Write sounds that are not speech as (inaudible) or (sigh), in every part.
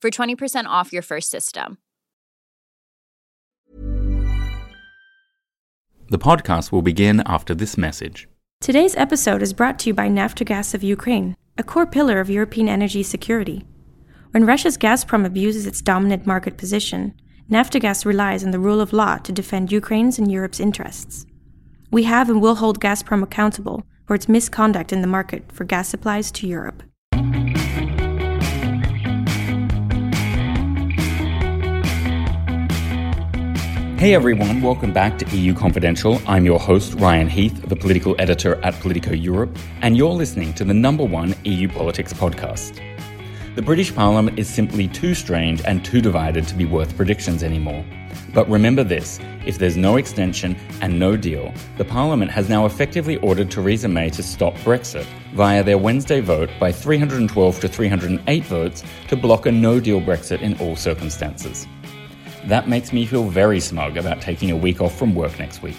for 20% off your first system. The podcast will begin after this message. Today's episode is brought to you by Naftogaz of Ukraine, a core pillar of European energy security. When Russia's Gazprom abuses its dominant market position, Naftogaz relies on the rule of law to defend Ukraine's and Europe's interests. We have and will hold Gazprom accountable for its misconduct in the market for gas supplies to Europe. Hey everyone, welcome back to EU Confidential. I'm your host, Ryan Heath, the political editor at Politico Europe, and you're listening to the number one EU politics podcast. The British Parliament is simply too strange and too divided to be worth predictions anymore. But remember this if there's no extension and no deal, the Parliament has now effectively ordered Theresa May to stop Brexit via their Wednesday vote by 312 to 308 votes to block a no deal Brexit in all circumstances. That makes me feel very smug about taking a week off from work next week.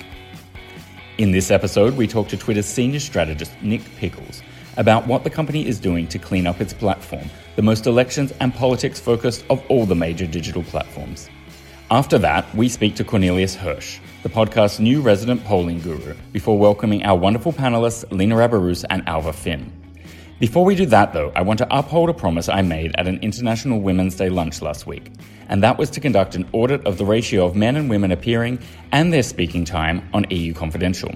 In this episode, we talk to Twitter's senior strategist, Nick Pickles, about what the company is doing to clean up its platform, the most elections and politics focused of all the major digital platforms. After that, we speak to Cornelius Hirsch, the podcast's new resident polling guru, before welcoming our wonderful panelists Lena Rabarus and Alva Finn. Before we do that, though, I want to uphold a promise I made at an International Women's Day lunch last week, and that was to conduct an audit of the ratio of men and women appearing and their speaking time on EU Confidential.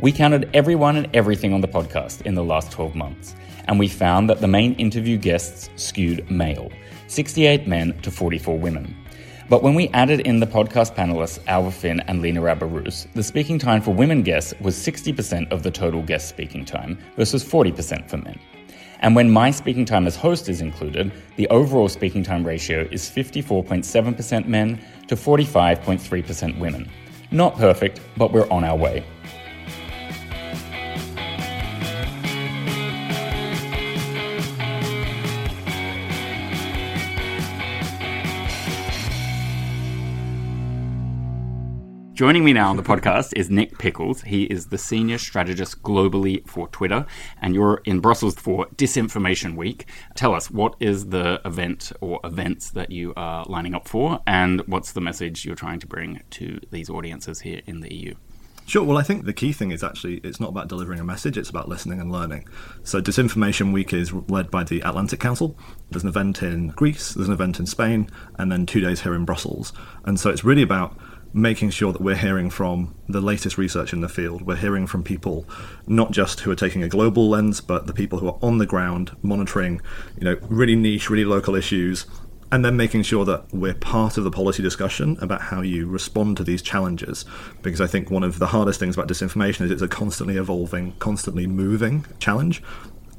We counted everyone and everything on the podcast in the last 12 months, and we found that the main interview guests skewed male 68 men to 44 women. But when we added in the podcast panelists Alva Finn and Lena Rabarus, the speaking time for women guests was 60% of the total guest speaking time versus 40% for men. And when my speaking time as host is included, the overall speaking time ratio is 54.7% men to 45.3% women. Not perfect, but we're on our way. Joining me now on the podcast is Nick Pickles. He is the senior strategist globally for Twitter, and you're in Brussels for Disinformation Week. Tell us, what is the event or events that you are lining up for, and what's the message you're trying to bring to these audiences here in the EU? Sure. Well, I think the key thing is actually it's not about delivering a message, it's about listening and learning. So, Disinformation Week is led by the Atlantic Council. There's an event in Greece, there's an event in Spain, and then two days here in Brussels. And so, it's really about making sure that we're hearing from the latest research in the field. We're hearing from people not just who are taking a global lens, but the people who are on the ground monitoring, you know, really niche, really local issues, and then making sure that we're part of the policy discussion about how you respond to these challenges. Because I think one of the hardest things about disinformation is it's a constantly evolving, constantly moving challenge.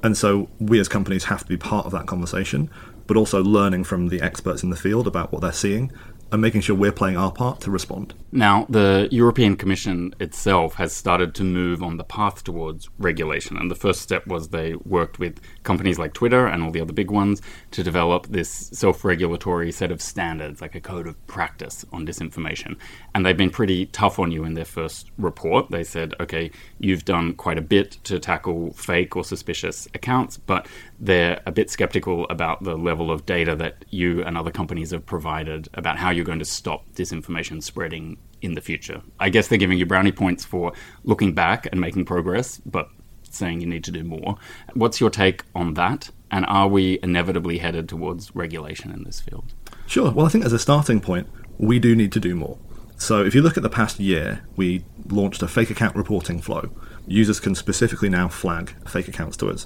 And so we as companies have to be part of that conversation, but also learning from the experts in the field about what they're seeing and making sure we're playing our part to respond. Now, the European Commission itself has started to move on the path towards regulation. And the first step was they worked with companies like Twitter and all the other big ones to develop this self regulatory set of standards, like a code of practice on disinformation. And they've been pretty tough on you in their first report. They said, okay, you've done quite a bit to tackle fake or suspicious accounts, but they're a bit skeptical about the level of data that you and other companies have provided about how you you're going to stop disinformation spreading in the future. I guess they're giving you brownie points for looking back and making progress, but saying you need to do more. What's your take on that? And are we inevitably headed towards regulation in this field? Sure. Well, I think as a starting point, we do need to do more. So if you look at the past year, we launched a fake account reporting flow. Users can specifically now flag fake accounts to us.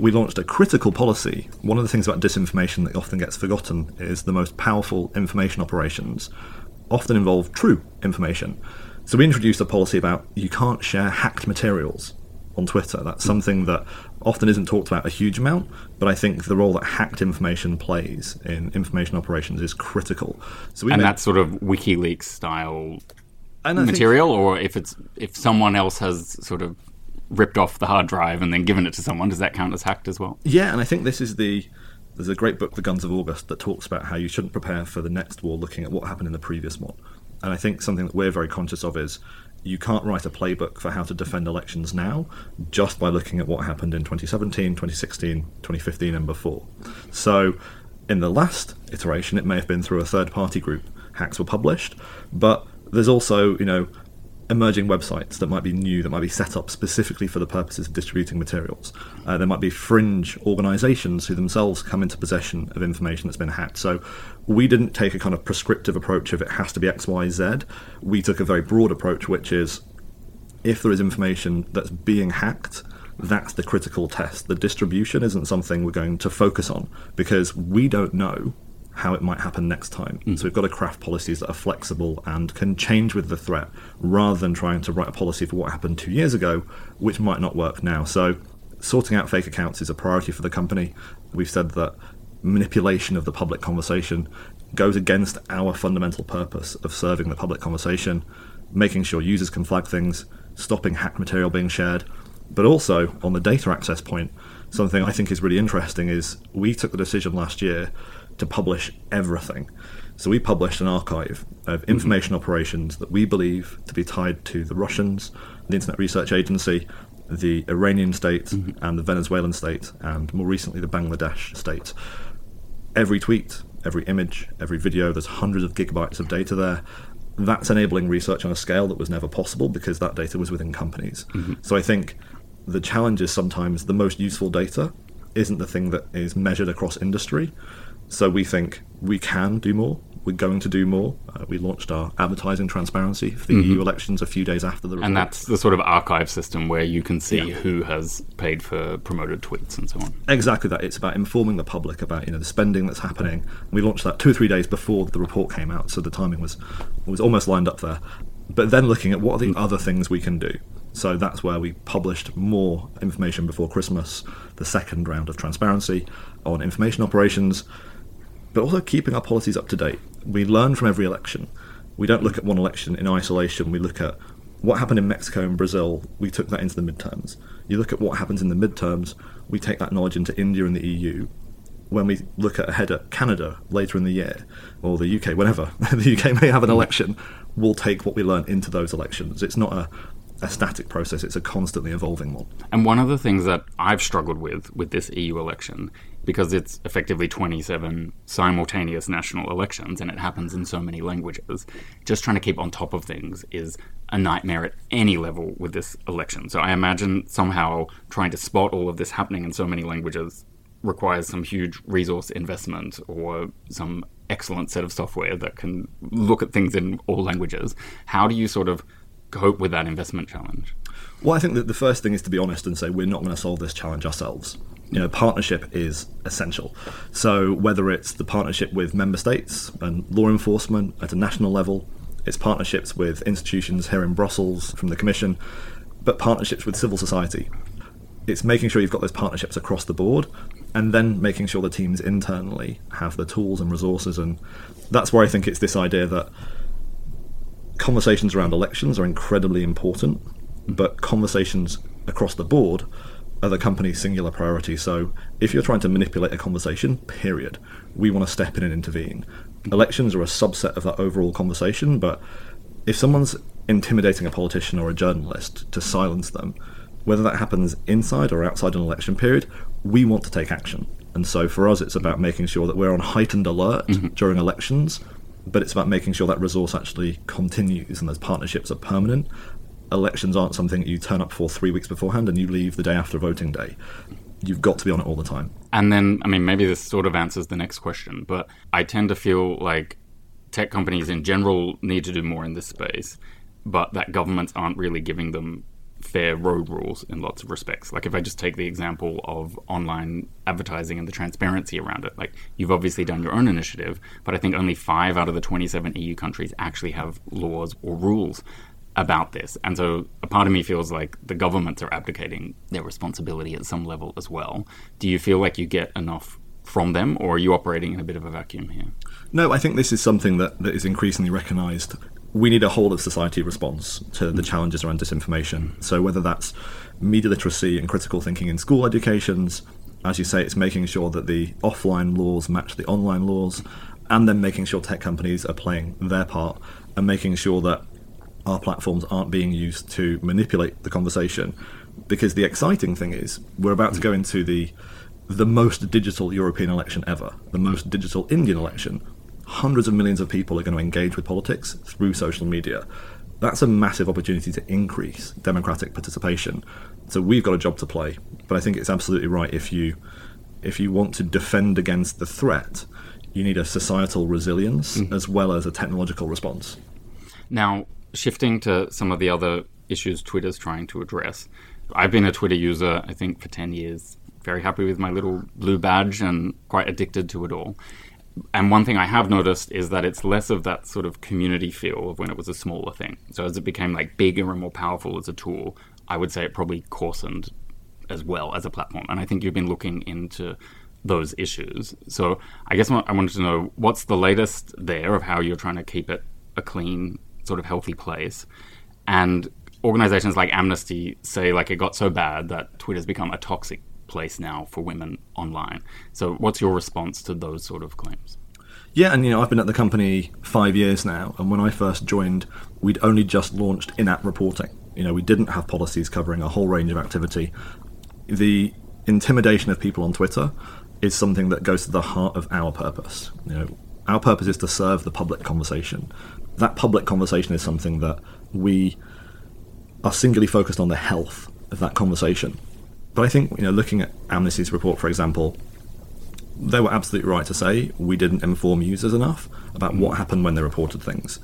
We launched a critical policy. One of the things about disinformation that often gets forgotten is the most powerful information operations often involve true information. So we introduced a policy about you can't share hacked materials on Twitter. That's something that often isn't talked about a huge amount, but I think the role that hacked information plays in information operations is critical. So we and that's sort of WikiLeaks style material, think, or if it's if someone else has sort of ripped off the hard drive and then given it to someone, does that count as hacked as well? Yeah, and I think this is the there's a great book, The Guns of August, that talks about how you shouldn't prepare for the next war looking at what happened in the previous one. And I think something that we're very conscious of is you can't write a playbook for how to defend elections now just by looking at what happened in 2017, 2016, 2015, and before. So, in the last iteration, it may have been through a third party group. Hacks were published, but there's also, you know, emerging websites that might be new, that might be set up specifically for the purposes of distributing materials. Uh, there might be fringe organisations who themselves come into possession of information that's been hacked. So we didn't take a kind of prescriptive approach of it has to be X, Y, Z. We took a very broad approach, which is if there is information that's being hacked, that's the critical test. The distribution isn't something we're going to focus on because we don't know how it might happen next time. Mm. So we've got to craft policies that are flexible and can change with the threat rather than trying to write a policy for what happened two years ago, which might not work now. So sorting out fake accounts is a priority for the company. We've said that manipulation of the public conversation goes against our fundamental purpose of serving the public conversation, making sure users can flag things, stopping hacked material being shared. But also, on the data access point, something I think is really interesting is we took the decision last year to publish everything. So we published an archive of information mm-hmm. operations that we believe to be tied to the Russians, the Internet Research Agency, the Iranian state, mm-hmm. and the Venezuelan state, and more recently the Bangladesh state. Every tweet, every image, every video, there's hundreds of gigabytes of data there. That's enabling research on a scale that was never possible because that data was within companies. Mm-hmm. So I think the challenge is sometimes the most useful data isn't the thing that is measured across industry. So we think we can do more. We're going to do more. Uh, we launched our advertising transparency for the mm-hmm. EU elections a few days after the report. And that's the sort of archive system where you can see yeah. who has paid for promoted tweets and so on. Exactly that. It's about informing the public about you know the spending that's happening. We launched that two or three days before the report came out, so the timing was was almost lined up there. But then looking at what are the other things we can do. So that's where we published more information before Christmas, the second round of transparency on information operations but also keeping our policies up to date. We learn from every election. We don't look at one election in isolation. We look at what happened in Mexico and Brazil. We took that into the midterms. You look at what happens in the midterms. We take that knowledge into India and the EU. When we look at ahead at Canada later in the year, or the UK, whenever (laughs) the UK may have an mm. election, we'll take what we learn into those elections. It's not a a static process, it's a constantly evolving one. And one of the things that I've struggled with with this EU election because it's effectively 27 simultaneous national elections and it happens in so many languages. Just trying to keep on top of things is a nightmare at any level with this election. So I imagine somehow trying to spot all of this happening in so many languages requires some huge resource investment or some excellent set of software that can look at things in all languages. How do you sort of cope with that investment challenge? Well, I think that the first thing is to be honest and say we're not going to solve this challenge ourselves you know, partnership is essential. So whether it's the partnership with member states and law enforcement at a national level, it's partnerships with institutions here in Brussels from the Commission, but partnerships with civil society. It's making sure you've got those partnerships across the board and then making sure the teams internally have the tools and resources and that's where I think it's this idea that conversations around elections are incredibly important, but conversations across the board are the company's singular priority. So if you're trying to manipulate a conversation, period, we want to step in and intervene. Elections are a subset of that overall conversation, but if someone's intimidating a politician or a journalist to silence them, whether that happens inside or outside an election period, we want to take action. And so for us, it's about making sure that we're on heightened alert mm-hmm. during elections but it's about making sure that resource actually continues and those partnerships are permanent. Elections aren't something you turn up for three weeks beforehand and you leave the day after voting day. You've got to be on it all the time. And then, I mean, maybe this sort of answers the next question, but I tend to feel like tech companies in general need to do more in this space, but that governments aren't really giving them fair road rules in lots of respects. Like if I just take the example of online advertising and the transparency around it, like you've obviously done your own initiative, but I think only five out of the 27 EU countries actually have laws or rules about this. And so a part of me feels like the governments are abdicating their responsibility at some level as well. Do you feel like you get enough from them, or are you operating in a bit of a vacuum here? No, I think this is something that, that is increasingly recognised we need a whole of society response to the mm. challenges around disinformation. So whether that's media literacy and critical thinking in school educations, as you say, it's making sure that the offline laws match the online laws, and then making sure tech companies are playing their part and making sure that our platforms aren't being used to manipulate the conversation. Because the exciting thing is, we're about to go into the the most digital European election ever, the most digital Indian election, hundreds of millions of people are going to engage with politics through social media. That's a massive opportunity to increase democratic participation. So we've got a job to play. But I think it's absolutely right if you if you want to defend against the threat, you need a societal resilience mm. as well as a technological response. Now, shifting to some of the other issues Twitter's trying to address. I've been a Twitter user, I think, for 10 years. Very happy with my little blue badge and quite addicted to it all and one thing I have noticed is that it's less of that sort of community feel of when it was a smaller thing. So as it became like bigger and more powerful as a tool, I would say it probably coarsened as well as a platform. And I think you've been looking into those issues. So I guess I wanted to know what's the latest there of how you're trying to keep it a clean, sort of healthy place, and organizations like Amnesty say like it got so bad that Twitter's become a toxic place now for women online. So, what's your response to those sort of claims? Yeah, and you know, I've been at the company five years now, and when I first joined, we'd only just launched in app reporting. You know, we didn't have policies covering a whole range of activity. The intimidation of people on Twitter is something that goes to the heart of our purpose. You know, our purpose is to serve the public conversation. That public conversation is something that we are singularly focused on the health of that conversation. But I think, you know, looking at Amnesty's report, for example, they were absolutely right to say we didn't inform users enough about what happened when they reported things.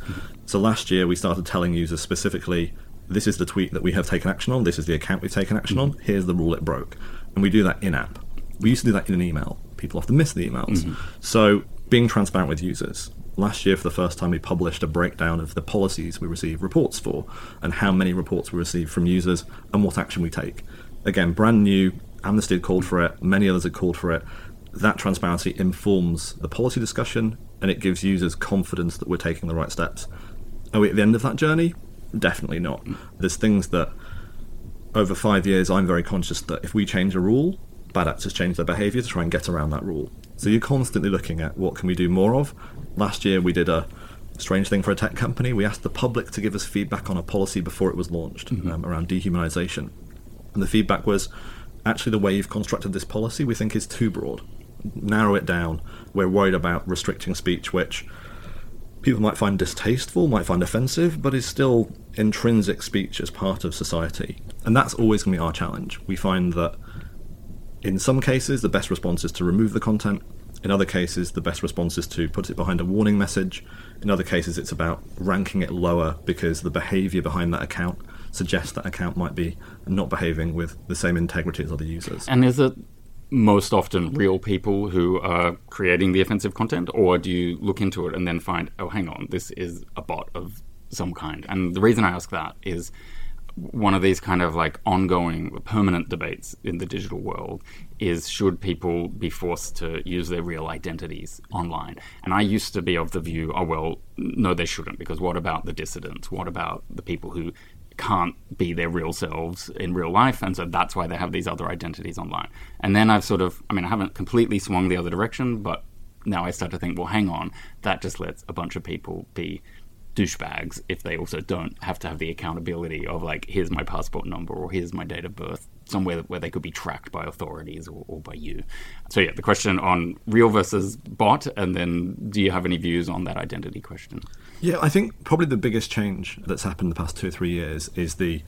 So last year we started telling users specifically this is the tweet that we have taken action on, this is the account we've taken action on, here's the rule it broke. And we do that in app. We used to do that in an email. People often miss the emails. Mm-hmm. So being transparent with users. Last year, for the first time, we published a breakdown of the policies we receive reports for and how many reports we receive from users and what action we take again, brand new. Amnesty had called for it, many others had called for it. That transparency informs the policy discussion and it gives users confidence that we're taking the right steps. Are we at the end of that journey? Definitely not. There's things that over five years, I'm very conscious that if we change a rule, bad actors change their behaviour to try and get around that rule. So you're constantly looking at what can we do more of. Last year we did a strange thing for a tech company. We asked the public to give us feedback on a policy before it was launched mm-hmm. um, around dehumanization. And the feedback was actually the way you've constructed this policy we think is too broad. Narrow it down. We're worried about restricting speech which people might find distasteful, might find offensive, but is still intrinsic speech as part of society. And that's always going to be our challenge. We find that in some cases, the best response is to remove the content. In other cases, the best response is to put it behind a warning message. In other cases, it's about ranking it lower because the behavior behind that account suggests that account might be not behaving with the same integrity as other users. And is it most often real people who are creating the offensive content, or do you look into it and then find, oh, hang on, this is a bot of some kind? And the reason I ask that is one of these kind of like ongoing permanent debates in the digital world is should people be forced to use their real identities online and i used to be of the view oh well no they shouldn't because what about the dissidents what about the people who can't be their real selves in real life, and so that's why they have these other identities online. And then I've sort of, I mean, I haven't completely swung the other direction, but now I start to think, well, hang on, that just lets a bunch of people be douchebags if they also don't have to have the accountability of like, here's my passport number or here's my date of birth somewhere where they could be tracked by authorities or, or by you. So yeah, the question on real versus bot, and then do you have any views on that identity question? Yeah, I think probably the biggest change that's happened in the past two or three years is the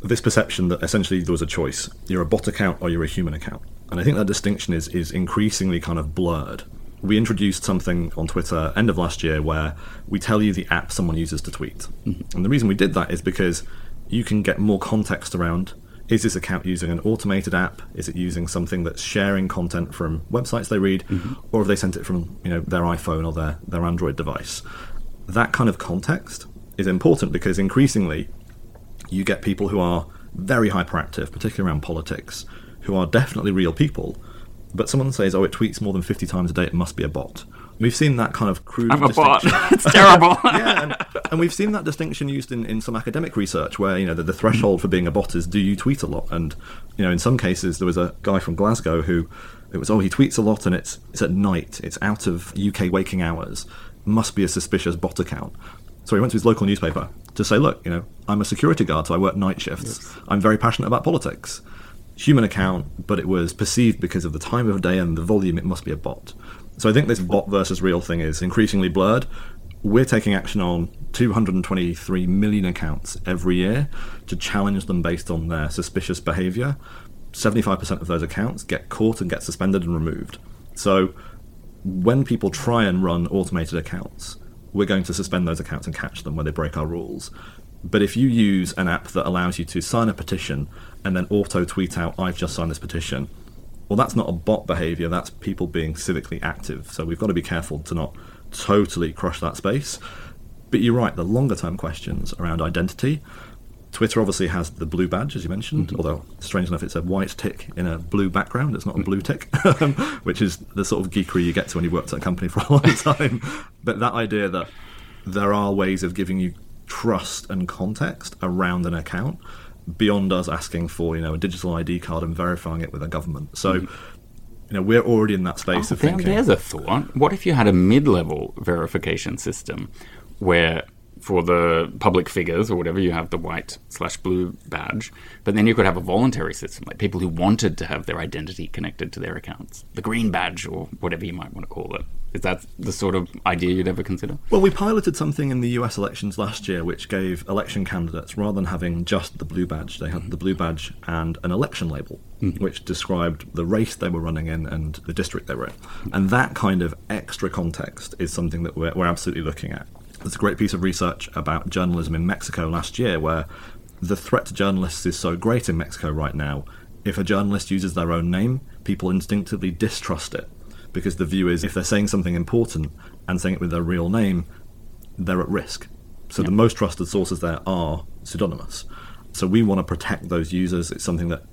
this perception that essentially there was a choice: you're a bot account or you're a human account. And I think that distinction is is increasingly kind of blurred. We introduced something on Twitter end of last year where we tell you the app someone uses to tweet. Mm-hmm. And the reason we did that is because you can get more context around is this account using an automated app? Is it using something that's sharing content from websites they read, mm-hmm. or have they sent it from you know their iPhone or their, their Android device? That kind of context is important because increasingly you get people who are very hyperactive, particularly around politics, who are definitely real people. But someone says, "Oh, it tweets more than fifty times a day. It must be a bot." We've seen that kind of crude. I'm a bot. (laughs) it's terrible. (laughs) yeah, and, and, we've seen that distinction used in, in some academic research, where you know the, the threshold for being a bot is do you tweet a lot? And you know, in some cases, there was a guy from Glasgow who it was oh he tweets a lot and it's it's at night, it's out of UK waking hours, must be a suspicious bot account. So he went to his local newspaper to say, look, you know, I'm a security guard, so I work night shifts. Yes. I'm very passionate about politics. Human account, but it was perceived because of the time of day and the volume, it must be a bot. So I think this bot versus real thing is increasingly blurred. We're taking action on 223 million accounts every year to challenge them based on their suspicious behavior. 75% of those accounts get caught and get suspended and removed. So when people try and run automated accounts, we're going to suspend those accounts and catch them when they break our rules. But if you use an app that allows you to sign a petition and then auto tweet out, I've just signed this petition, well, that's not a bot behavior, that's people being civically active. So we've got to be careful to not totally crush that space. But you're right, the longer term questions around identity. Twitter obviously has the blue badge, as you mentioned, mm-hmm. although strange enough, it's a white tick in a blue background. It's not a blue tick, (laughs) which is the sort of geekery you get to when you've worked at a company for a long (laughs) time. but that idea that there are ways of giving you trust and context around an account beyond us asking for you know a digital ID card and verifying it with a government. So. Mm. You know, we're already in that space oh, of thinking. There's a thought. What if you had a mid-level verification system where for the public figures or whatever, you have the white slash blue badge. But then you could have a voluntary system, like people who wanted to have their identity connected to their accounts, the green badge or whatever you might want to call it. Is that the sort of idea you'd ever consider? Well, we piloted something in the US elections last year which gave election candidates, rather than having just the blue badge, they had the blue badge and an election label, mm-hmm. which described the race they were running in and the district they were in. And that kind of extra context is something that we're, we're absolutely looking at. There's a great piece of research about journalism in Mexico last year where the threat to journalists is so great in Mexico right now. If a journalist uses their own name, people instinctively distrust it because the view is if they're saying something important and saying it with their real name, they're at risk. So the most trusted sources there are pseudonymous. So we want to protect those users. It's something that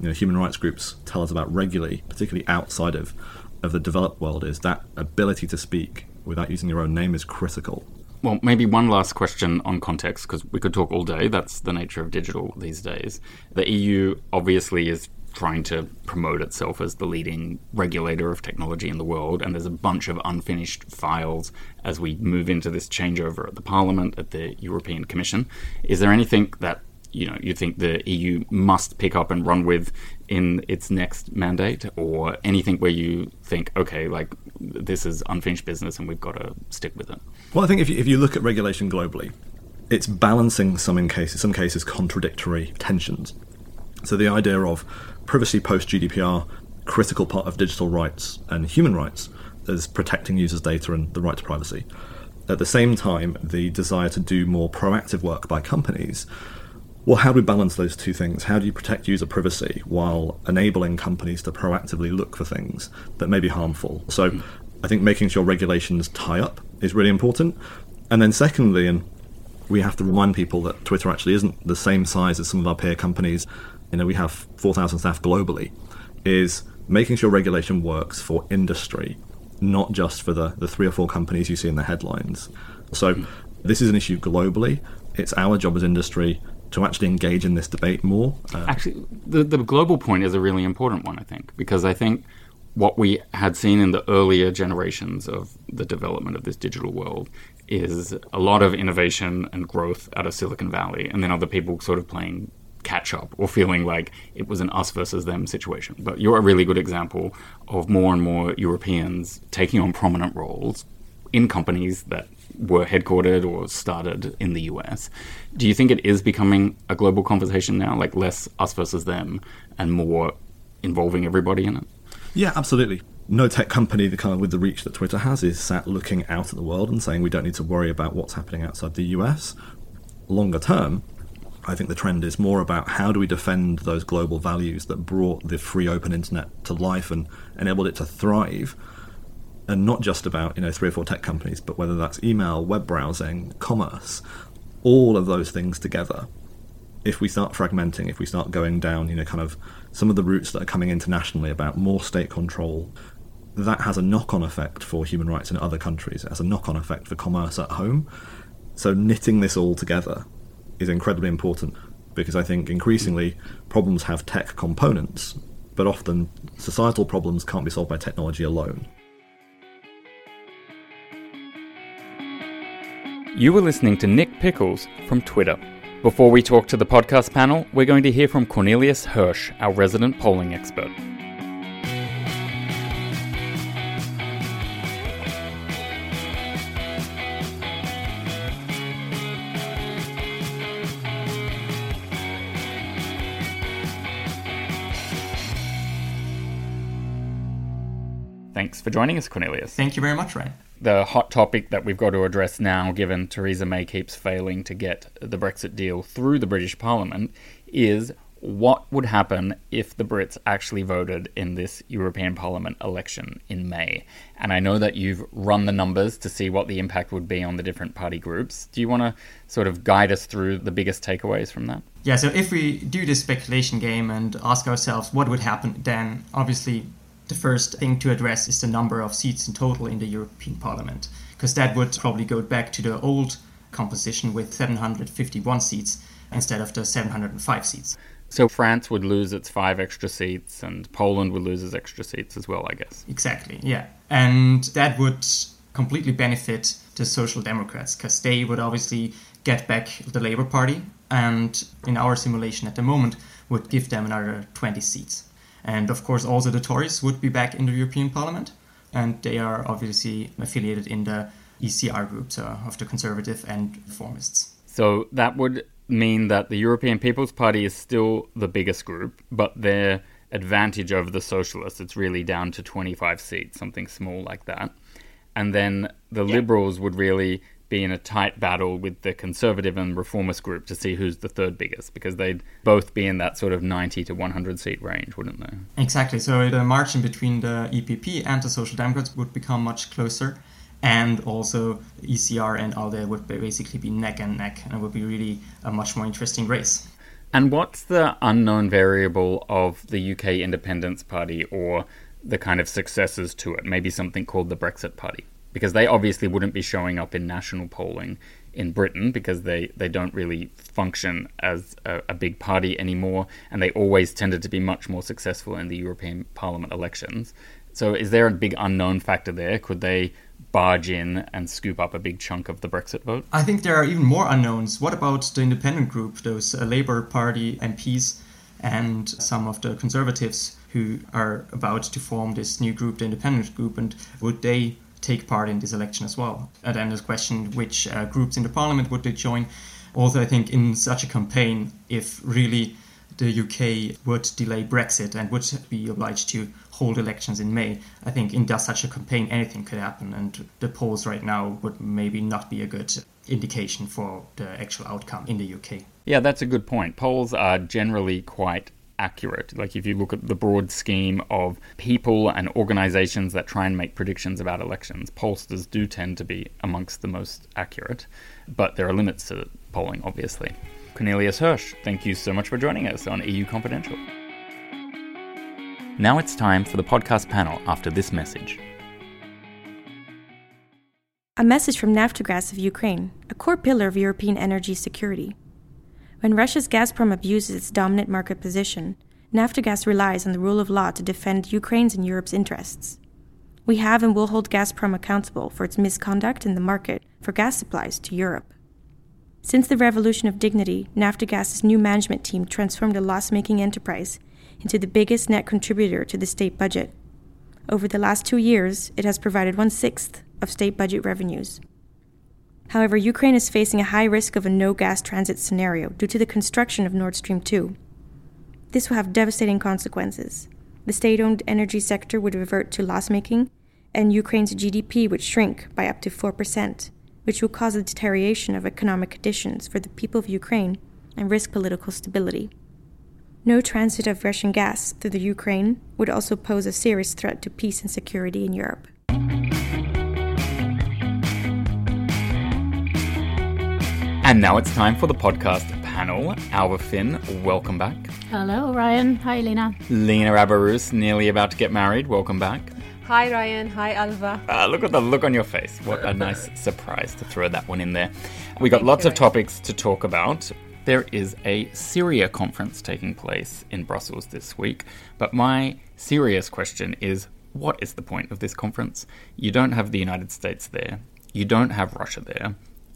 you know, human rights groups tell us about regularly, particularly outside of, of the developed world, is that ability to speak without using your own name is critical. Well, maybe one last question on context, because we could talk all day. That's the nature of digital these days. The EU obviously is trying to promote itself as the leading regulator of technology in the world, and there's a bunch of unfinished files as we move into this changeover at the Parliament, at the European Commission. Is there anything that you know you think the EU must pick up and run with in its next mandate, or anything where you think, okay, like this is unfinished business and we've got to stick with it? Well, I think if you, if you look at regulation globally, it's balancing some in cases, some cases contradictory tensions. So the idea of privacy post GDPR, critical part of digital rights and human rights, is protecting users' data and the right to privacy. At the same time, the desire to do more proactive work by companies well, how do we balance those two things? How do you protect user privacy while enabling companies to proactively look for things that may be harmful? So, I think making sure regulations tie up is really important. And then, secondly, and we have to remind people that Twitter actually isn't the same size as some of our peer companies you know, we have 4,000 staff globally, is making sure regulation works for industry, not just for the, the three or four companies you see in the headlines. So mm. this is an issue globally. It's our job as industry to actually engage in this debate more. Uh, actually, the, the global point is a really important one, I think, because I think what we had seen in the earlier generations of the development of this digital world is a lot of innovation and growth out of Silicon Valley, and then other people sort of playing catch up or feeling like it was an us versus them situation. But you're a really good example of more and more Europeans taking on prominent roles in companies that were headquartered or started in the US. Do you think it is becoming a global conversation now, like less us versus them and more involving everybody in it? Yeah, absolutely. No tech company, the kind of with the reach that Twitter has, is sat looking out at the world and saying we don't need to worry about what's happening outside the US. Longer term, I think the trend is more about how do we defend those global values that brought the free open internet to life and enabled it to thrive and not just about you know three or four tech companies, but whether that's email, web browsing, commerce, all of those things together. If we start fragmenting, if we start going down, you know, kind of some of the routes that are coming internationally about more state control, that has a knock-on effect for human rights in other countries. It has a knock-on effect for commerce at home. So knitting this all together is incredibly important because I think increasingly problems have tech components, but often societal problems can't be solved by technology alone. You were listening to Nick Pickles from Twitter. Before we talk to the podcast panel, we're going to hear from Cornelius Hirsch, our resident polling expert. Thanks for joining us, Cornelius. Thank you very much, Ryan the hot topic that we've got to address now, given Theresa May keeps failing to get the Brexit deal through the British Parliament, is what would happen if the Brits actually voted in this European Parliament election in May? And I know that you've run the numbers to see what the impact would be on the different party groups. Do you want to sort of guide us through the biggest takeaways from that? Yeah, so if we do this speculation game and ask ourselves what would happen, then obviously the first thing to address is the number of seats in total in the European Parliament, because that would probably go back to the old composition with 751 seats instead of the 705 seats. So France would lose its five extra seats, and Poland would lose its extra seats as well, I guess. Exactly, yeah. And that would completely benefit the Social Democrats, because they would obviously get back the Labour Party, and in our simulation at the moment, would give them another 20 seats. And of course, also the Tories would be back in the European Parliament, and they are obviously affiliated in the ECR group, so of the Conservative and Reformists. So that would mean that the European People's Party is still the biggest group, but their advantage over the Socialists, it's really down to 25 seats, something small like that. And then the yeah. Liberals would really be in a tight battle with the conservative and reformist group to see who's the third biggest because they'd both be in that sort of 90 to 100 seat range, wouldn't they? Exactly. So the margin between the EPP and the Social Democrats would become much closer. And also, ECR and ALDE would basically be neck and neck, and it would be really a much more interesting race. And what's the unknown variable of the UK Independence Party or the kind of successors to it? Maybe something called the Brexit Party? Because they obviously wouldn't be showing up in national polling in Britain because they, they don't really function as a, a, big party anymore, and they always tended to be much more successful in the European Parliament elections. So, is there a big unknown factor there? Could they barge in and scoop up a big chunk of the Brexit vote? I think there are even more unknowns. What about the independent group, those uh, Labour Party MPs, and some of the Conservatives who are about to form this new group, the independent group, and would they take part in this election as well. And then there's a question which uh, groups in the parliament would they join. Also, I think in such a campaign, if really the UK would delay Brexit and would be obliged to hold elections in May, I think in such a campaign anything could happen, and the polls right now would maybe not be a good indication for the actual outcome in the UK. Yeah, that's a good point. Polls are generally quite accurate. Like if you look at the broad scheme of people and organizations that try and make predictions about elections, pollsters do tend to be amongst the most accurate, but there are limits to polling, obviously. Cornelius Hirsch, thank you so much for joining us on EU Confidential. Now it's time for the podcast panel after this message. A message from Naftogaz of Ukraine, a core pillar of European energy security. When Russia's Gazprom abuses its dominant market position, Naftogaz relies on the rule of law to defend Ukraine's and Europe's interests. We have and will hold Gazprom accountable for its misconduct in the market for gas supplies to Europe. Since the revolution of dignity, Naftogaz's new management team transformed a loss making enterprise into the biggest net contributor to the state budget. Over the last two years, it has provided one sixth of state budget revenues. However, Ukraine is facing a high risk of a no gas transit scenario due to the construction of Nord Stream 2. This will have devastating consequences. The state owned energy sector would revert to loss making, and Ukraine's GDP would shrink by up to 4%, which will cause a deterioration of economic conditions for the people of Ukraine and risk political stability. No transit of Russian gas through the Ukraine would also pose a serious threat to peace and security in Europe. And now it's time for the podcast panel. Alva Finn, welcome back. Hello, Ryan. Hi, Lena. Lena Abarus, nearly about to get married. Welcome back. Hi, Ryan. Hi, Alva. Uh, look at the look on your face. What a (laughs) nice surprise to throw that one in there. We got lots of topics to talk about. There is a Syria conference taking place in Brussels this week, but my serious question is what is the point of this conference? You don't have the United States there, you don't have Russia there,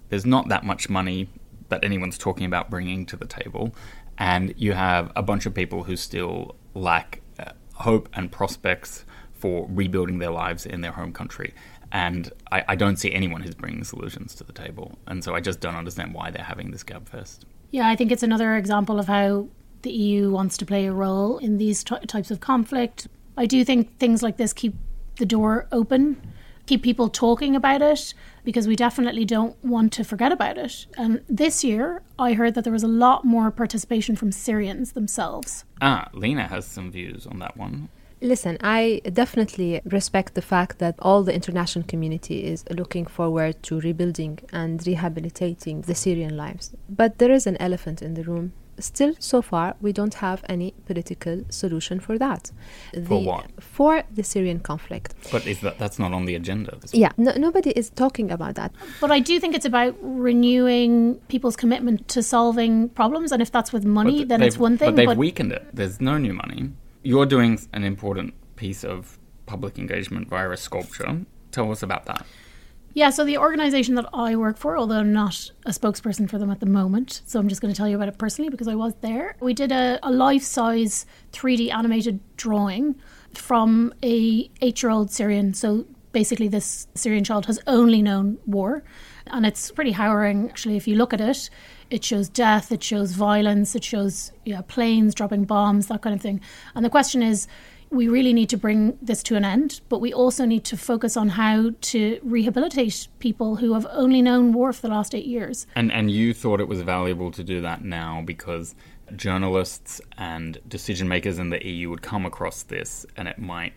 there's not that much money that anyone's talking about bringing to the table, and you have a bunch of people who still lack uh, hope and prospects for rebuilding their lives in their home country. And I, I, don't see anyone who's bringing solutions to the table. And so I just don't understand why they're having this gabfest. Yeah, I think it's another example of how the EU wants to play a role in these t- types of conflict. I do think things like this keep the door open, keep people talking about it, because we definitely don't want to forget about it. And this year, I heard that there was a lot more participation from Syrians themselves. Ah, Lena has some views on that one. Listen, I definitely respect the fact that all the international community is looking forward to rebuilding and rehabilitating the Syrian lives. But there is an elephant in the room. Still, so far, we don't have any political solution for that. The, for what? For the Syrian conflict. But is that that's not on the agenda? Yeah, no, nobody is talking about that. But I do think it's about renewing people's commitment to solving problems, and if that's with money, but then it's one thing. But they've but weakened it. There's no new money you're doing an important piece of public engagement via a sculpture. Tell us about that. Yeah, so the organization that I work for, although I'm not a spokesperson for them at the moment, so I'm just going to tell you about it personally because I was there. We did a, a life size 3D animated drawing from a eight year old Syrian. So basically, this Syrian child has only known war. And it's pretty harrowing, actually, if you look at it. It shows death, it shows violence, it shows yeah, planes dropping bombs, that kind of thing. And the question is, we really need to bring this to an end, but we also need to focus on how to rehabilitate people who have only known war for the last eight years. And and you thought it was valuable to do that now because journalists and decision makers in the EU would come across this and it might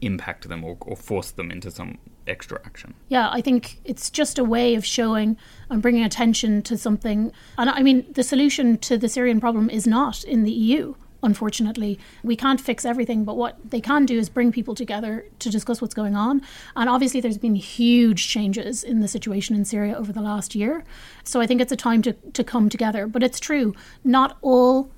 impact them or, or force them into some extra action. Yeah, I think it's just a way of showing and bringing attention to something. And I mean, the solution to the Syrian problem is not in the EU. Unfortunately, we can't fix everything, but what they can do is bring people together to discuss what's going on. And obviously, there's been huge changes in the situation in Syria over the last year. So I think it's a time to, to come together. But it's true, not all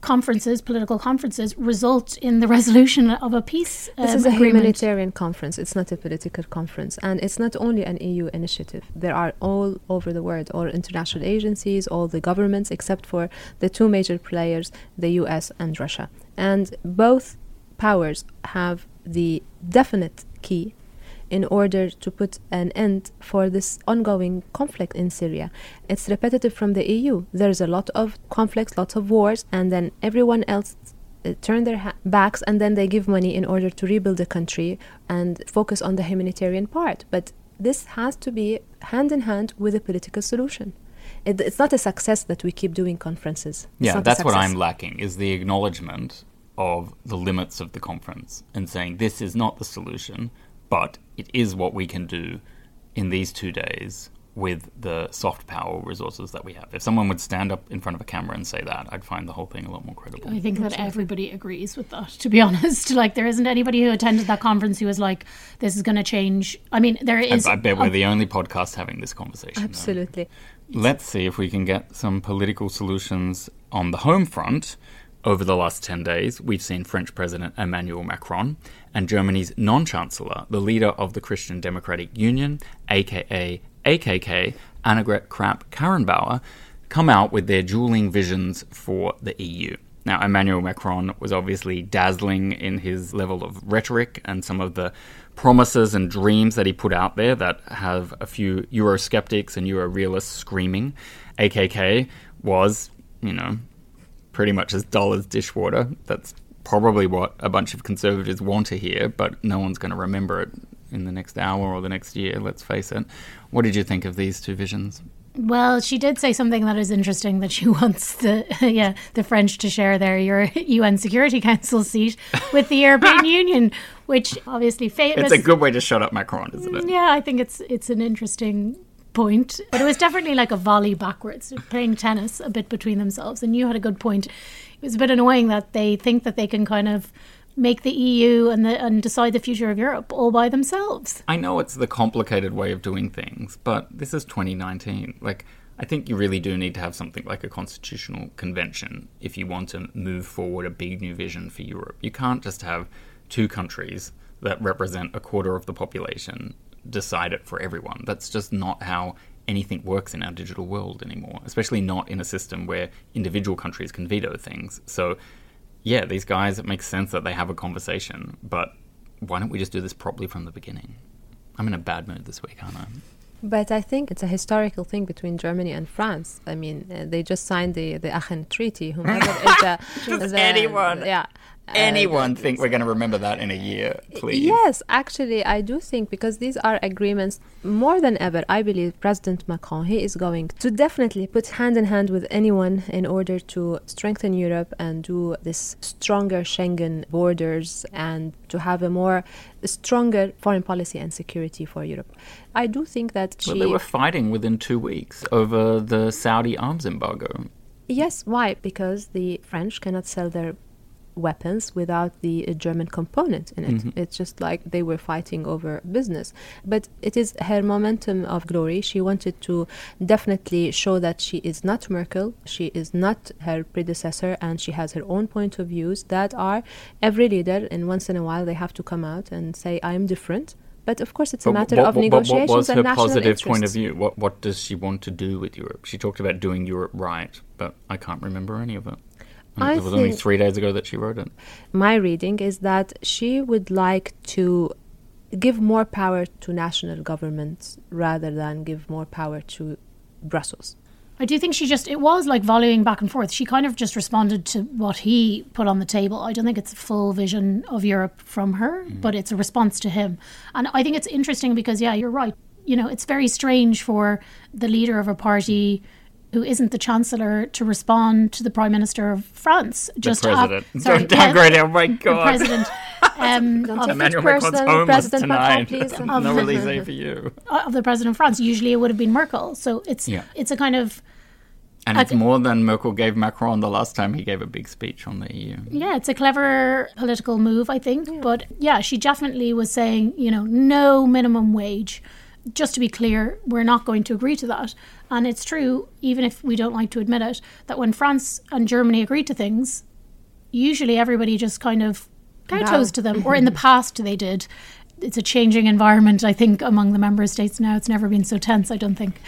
conferences, political conferences, result in the resolution of a peace. Um, this is a agreement. humanitarian conference. It's not a political conference, and it's not only an EU initiative. There are all over the world, all international agencies, all the governments, except for the two major players, the U.S. and Russia, and both powers have the definite key in order to put an end for this ongoing conflict in Syria. It's repetitive from the EU. There's a lot of conflicts, lots of wars, and then everyone else uh, turn their ha- backs and then they give money in order to rebuild the country and focus on the humanitarian part. But this has to be hand in hand with a political solution. It, it's not a success that we keep doing conferences. It's yeah, that's what I'm lacking is the acknowledgement of the limits of the conference and saying this is not the solution but it is what we can do in these two days with the soft power resources that we have. If someone would stand up in front of a camera and say that, I'd find the whole thing a lot more credible. I think that everybody agrees with that, to be (laughs) honest. Like, there isn't anybody who attended that conference who was like, this is going to change. I mean, there is. I, I bet we're the only podcast having this conversation. Absolutely. Though. Let's see if we can get some political solutions on the home front. Over the last 10 days, we've seen French President Emmanuel Macron and Germany's non Chancellor, the leader of the Christian Democratic Union, aka AKK, Annegret Kramp-Karrenbauer come out with their dueling visions for the EU. Now, Emmanuel Macron was obviously dazzling in his level of rhetoric and some of the promises and dreams that he put out there that have a few Eurosceptics and Euro realists screaming. AKK was, you know, pretty much as dull as dishwater. That's probably what a bunch of conservatives want to hear, but no one's going to remember it in the next hour or the next year, let's face it. What did you think of these two visions? Well, she did say something that is interesting that she (laughs) wants the (laughs) yeah the French to share their UN (laughs) Security Council seat with the European Union, which obviously famous. It's a good way to shut up Macron, isn't it? Yeah, I think it's it's an interesting point, but it was definitely like a volley backwards, playing tennis a bit between themselves. And you had a good point. It was a bit annoying that they think that they can kind of make the EU and the, and decide the future of Europe all by themselves. I know it's the complicated way of doing things, but this is 2019. Like I think you really do need to have something like a constitutional convention if you want to move forward a big new vision for Europe. You can't just have two countries that represent a quarter of the population decide it for everyone. That's just not how anything works in our digital world anymore, especially not in a system where individual countries can veto things. So yeah, these guys, it makes sense that they have a conversation, but why don't we just do this properly from the beginning? I'm in a bad mood this week, aren't I? But I think it's a historical thing between Germany and France. I mean, uh, they just signed the the Aachen Treaty. Whomever (laughs) is the, the, anyone, yeah, anyone uh, think we're going to remember that in a year, please? Yes, actually, I do think because these are agreements more than ever. I believe President Macron he is going to definitely put hand in hand with anyone in order to strengthen Europe and do this stronger Schengen borders and to have a more stronger foreign policy and security for Europe. I do think that well, they were fighting within two weeks over the Saudi arms embargo. Yes, why? Because the French cannot sell their weapons without the uh, German component in it. Mm-hmm. It's just like they were fighting over business. But it is her momentum of glory. She wanted to definitely show that she is not Merkel, she is not her predecessor, and she has her own point of views that are every leader, and once in a while, they have to come out and say, I am different. But of course, it's a matter of negotiations what was her positive interests. point of view? What what does she want to do with Europe? She talked about doing Europe right, but I can't remember any of it. I it was only three days ago that she wrote it. My reading is that she would like to give more power to national governments rather than give more power to Brussels. I do think she just, it was like volleying back and forth. She kind of just responded to what he put on the table. I don't think it's a full vision of Europe from her, mm. but it's a response to him. And I think it's interesting because, yeah, you're right. You know, it's very strange for the leader of a party who isn't the chancellor to respond to the prime minister of France. Just the president. Af- (laughs) sorry, Don't downgrade yeah, Oh my god. (laughs) The president. Um, (laughs) of, Emmanuel Macron's homeless tonight. Macron, no release for you. Of the president of France. Usually it would have been Merkel. So it's yeah. it's a kind of. And it's more than Merkel gave Macron the last time he gave a big speech on the EU. Yeah, it's a clever political move, I think. Yeah. But yeah, she definitely was saying, you know, no minimum wage just to be clear, we're not going to agree to that. And it's true, even if we don't like to admit it, that when France and Germany agree to things, usually everybody just kind of kowtows to them, or in the (laughs) past they did. It's a changing environment, I think, among the member states now. It's never been so tense, I don't think.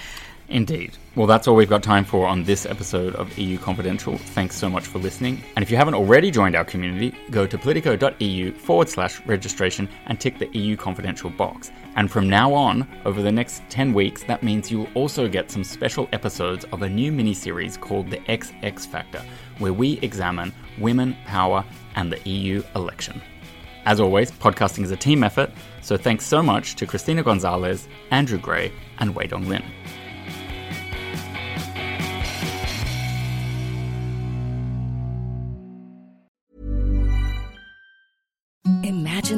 Indeed. Well, that's all we've got time for on this episode of EU Confidential. Thanks so much for listening. And if you haven't already joined our community, go to politico.eu forward slash registration and tick the EU Confidential box. And from now on, over the next 10 weeks, that means you'll also get some special episodes of a new mini series called The XX Factor, where we examine women, power, and the EU election. As always, podcasting is a team effort, so thanks so much to Christina Gonzalez, Andrew Gray, and Wei Dong Lin.